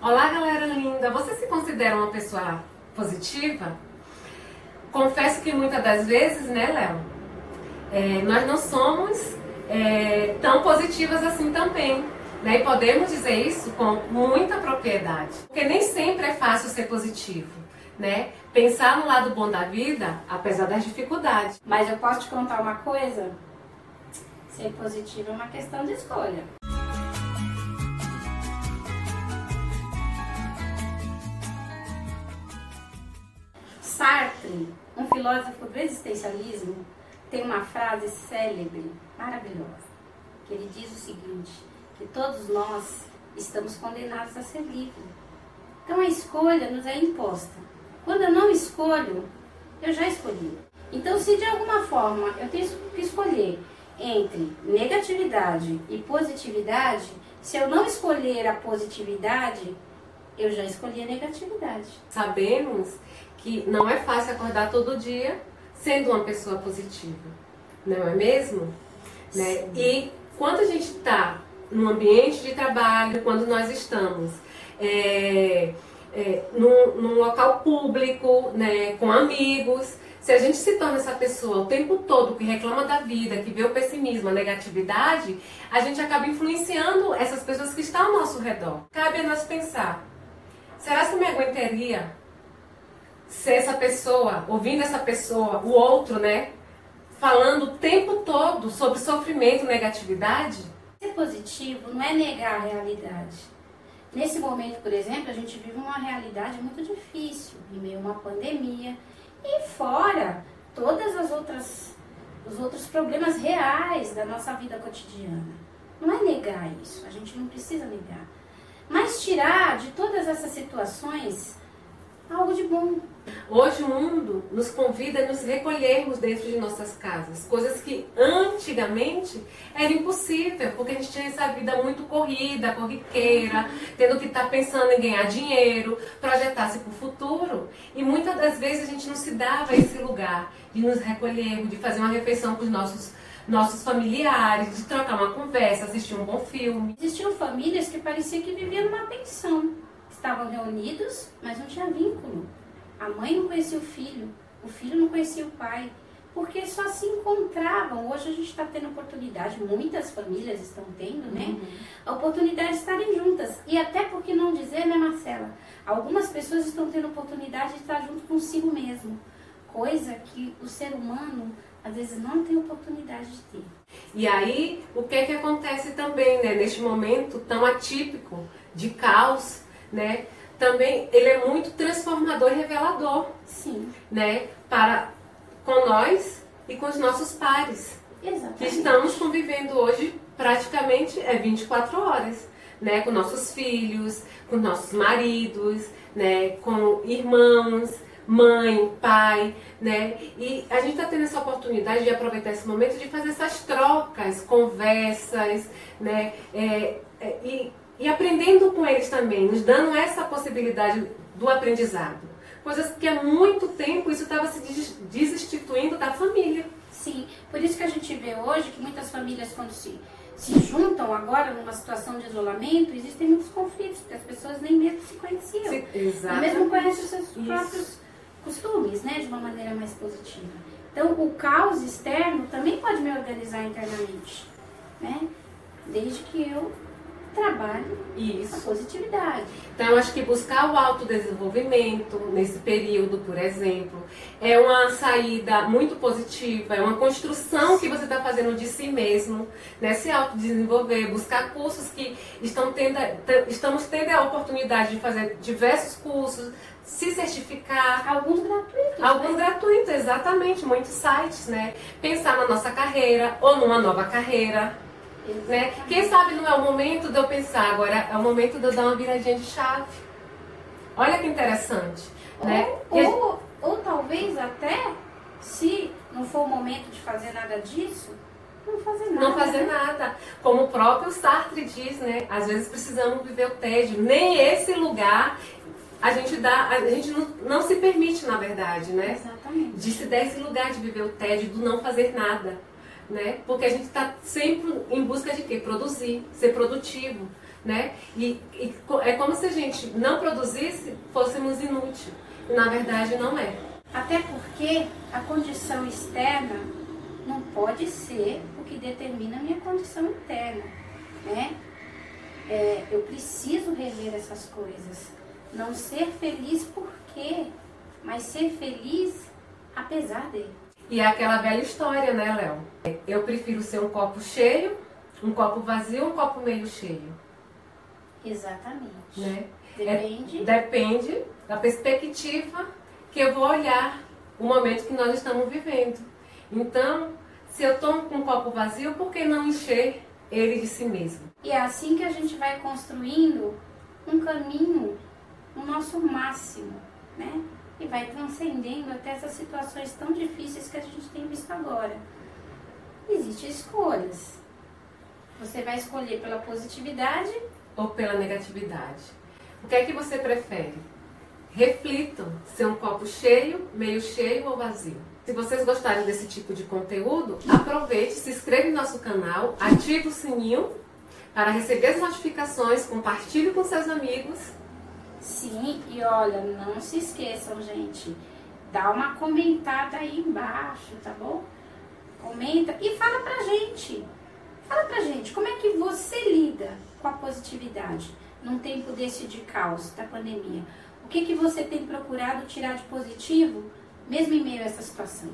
Olá, galera linda! Você se considera uma pessoa positiva? Confesso que muitas das vezes, né, Léo? É, nós não somos é, tão positivas assim também. Né? E podemos dizer isso com muita propriedade. Porque nem sempre é fácil ser positivo. Né? Pensar no lado bom da vida, apesar das dificuldades. Mas eu posso te contar uma coisa? Ser positivo é uma questão de escolha. Sartre, um filósofo do existencialismo, tem uma frase célebre, maravilhosa, que ele diz o seguinte, que todos nós estamos condenados a ser livres. Então a escolha nos é imposta. Quando eu não escolho, eu já escolhi. Então se de alguma forma eu tenho que escolher entre negatividade e positividade, se eu não escolher a positividade, eu já escolhi a negatividade. Sabemos que não é fácil acordar todo dia sendo uma pessoa positiva, não é mesmo? Né? E quando a gente está no ambiente de trabalho, quando nós estamos é, é, num, num, local público, né, com amigos, se a gente se torna essa pessoa o tempo todo que reclama da vida, que vê o pessimismo, a negatividade, a gente acaba influenciando essas pessoas que estão ao nosso redor. Cabe a nós pensar: será que eu me aguentaria ser essa pessoa, ouvindo essa pessoa, o outro, né? Falando o tempo todo sobre sofrimento negatividade? Ser positivo não é negar a realidade. Nesse momento, por exemplo, a gente vive uma realidade muito difícil, em meio a uma pandemia, e fora todas as outras os outros problemas reais da nossa vida cotidiana. Não é negar isso, a gente não precisa negar. Mas tirar de todas essas situações algo de bom. Hoje o mundo nos convida a nos recolhermos dentro de nossas casas, coisas que antigamente era impossível, porque a gente tinha essa vida muito corrida, corriqueira, tendo que estar tá pensando em ganhar dinheiro, projetar-se para o futuro. E muitas das vezes a gente não se dava esse lugar de nos recolher, de fazer uma refeição com os nossos nossos familiares, de trocar uma conversa, assistir um bom filme. Existiam famílias que parecia que viviam numa pensão estavam reunidos, mas não tinha vínculo. A mãe não conhecia o filho, o filho não conhecia o pai, porque só se encontravam. Hoje a gente está tendo oportunidade, muitas famílias estão tendo, né? Uhum. A oportunidade de estarem juntas. E até porque não dizer, né, Marcela? Algumas pessoas estão tendo oportunidade de estar junto consigo mesmo, coisa que o ser humano às vezes não tem oportunidade de ter. E aí, o que é que acontece também, né, neste momento tão atípico de caos né? Também ele é muito transformador e revelador, sim, né? Para com nós e com os nossos pares, Exatamente. que estamos convivendo hoje praticamente é 24 horas, né? Com nossos filhos, com nossos maridos, né? Com irmãos, mãe, pai, né? E a gente está tendo essa oportunidade de aproveitar esse momento de fazer essas trocas, conversas, né? É, é, e e aprendendo com eles também, nos dando essa possibilidade do aprendizado. Coisas que há muito tempo isso estava se desinstituindo da família. Sim, por isso que a gente vê hoje que muitas famílias, quando se, se juntam agora numa situação de isolamento, existem muitos conflitos, porque as pessoas nem mesmo se conheciam. Sim, exatamente. mesmo conhecem os seus próprios costumes, né, de uma maneira mais positiva. Então, o caos externo também pode me organizar internamente, né? Desde que eu trabalho Isso. a positividade. Então, eu acho que buscar o autodesenvolvimento nesse período, por exemplo, é uma saída muito positiva, é uma construção que você está fazendo de si mesmo, né? se autodesenvolver, buscar cursos que estão tendo, estamos tendo a oportunidade de fazer diversos cursos, se certificar. Alguns gratuitos. Alguns né? gratuitos, exatamente, muitos sites, né? Pensar na nossa carreira ou numa nova carreira né? Quem sabe não é o momento de eu pensar agora, é o momento de eu dar uma viradinha de chave. Olha que interessante. Ou, né? ou, ou talvez até, se não for o momento de fazer nada disso, não fazer nada. Não fazer né? nada. Como o próprio Sartre diz, né? Às vezes precisamos viver o tédio. Nem esse lugar a gente dá, a gente não, não se permite, na verdade, né? Exatamente. De se dar esse lugar de viver o tédio, do não fazer nada né? Porque a gente está sempre em busca de quê? Produzir, ser produtivo, né? E, e é como se a gente não produzisse, fôssemos inúteis. Na verdade, não é. Até porque a condição externa não pode ser o que determina a minha condição interna, né? É, eu preciso rever essas coisas. Não ser feliz por quê? Mas ser feliz apesar dele. E é aquela velha história, né, Léo? Eu prefiro ser um copo cheio, um copo vazio ou um copo meio cheio? Exatamente. Né? Depende. É, depende da perspectiva que eu vou olhar o momento que nós estamos vivendo. Então, se eu estou com um copo vazio, por que não encher ele de si mesmo? E é assim que a gente vai construindo um caminho no nosso máximo, né? E vai transcendendo até essas situações tão difíceis que a gente tem visto agora. Existem escolhas. Você vai escolher pela positividade ou pela negatividade. O que é que você prefere? Reflitam se é um copo cheio, meio cheio ou vazio. Se vocês gostarem desse tipo de conteúdo, aproveite, se inscreva no nosso canal, ative o sininho para receber as notificações, compartilhe com seus amigos. Sim, e olha, não se esqueçam, gente, dá uma comentada aí embaixo, tá bom? Comenta e fala pra gente. Fala pra gente, como é que você lida com a positividade num tempo desse de caos da pandemia? O que, que você tem procurado tirar de positivo, mesmo em meio a essa situação?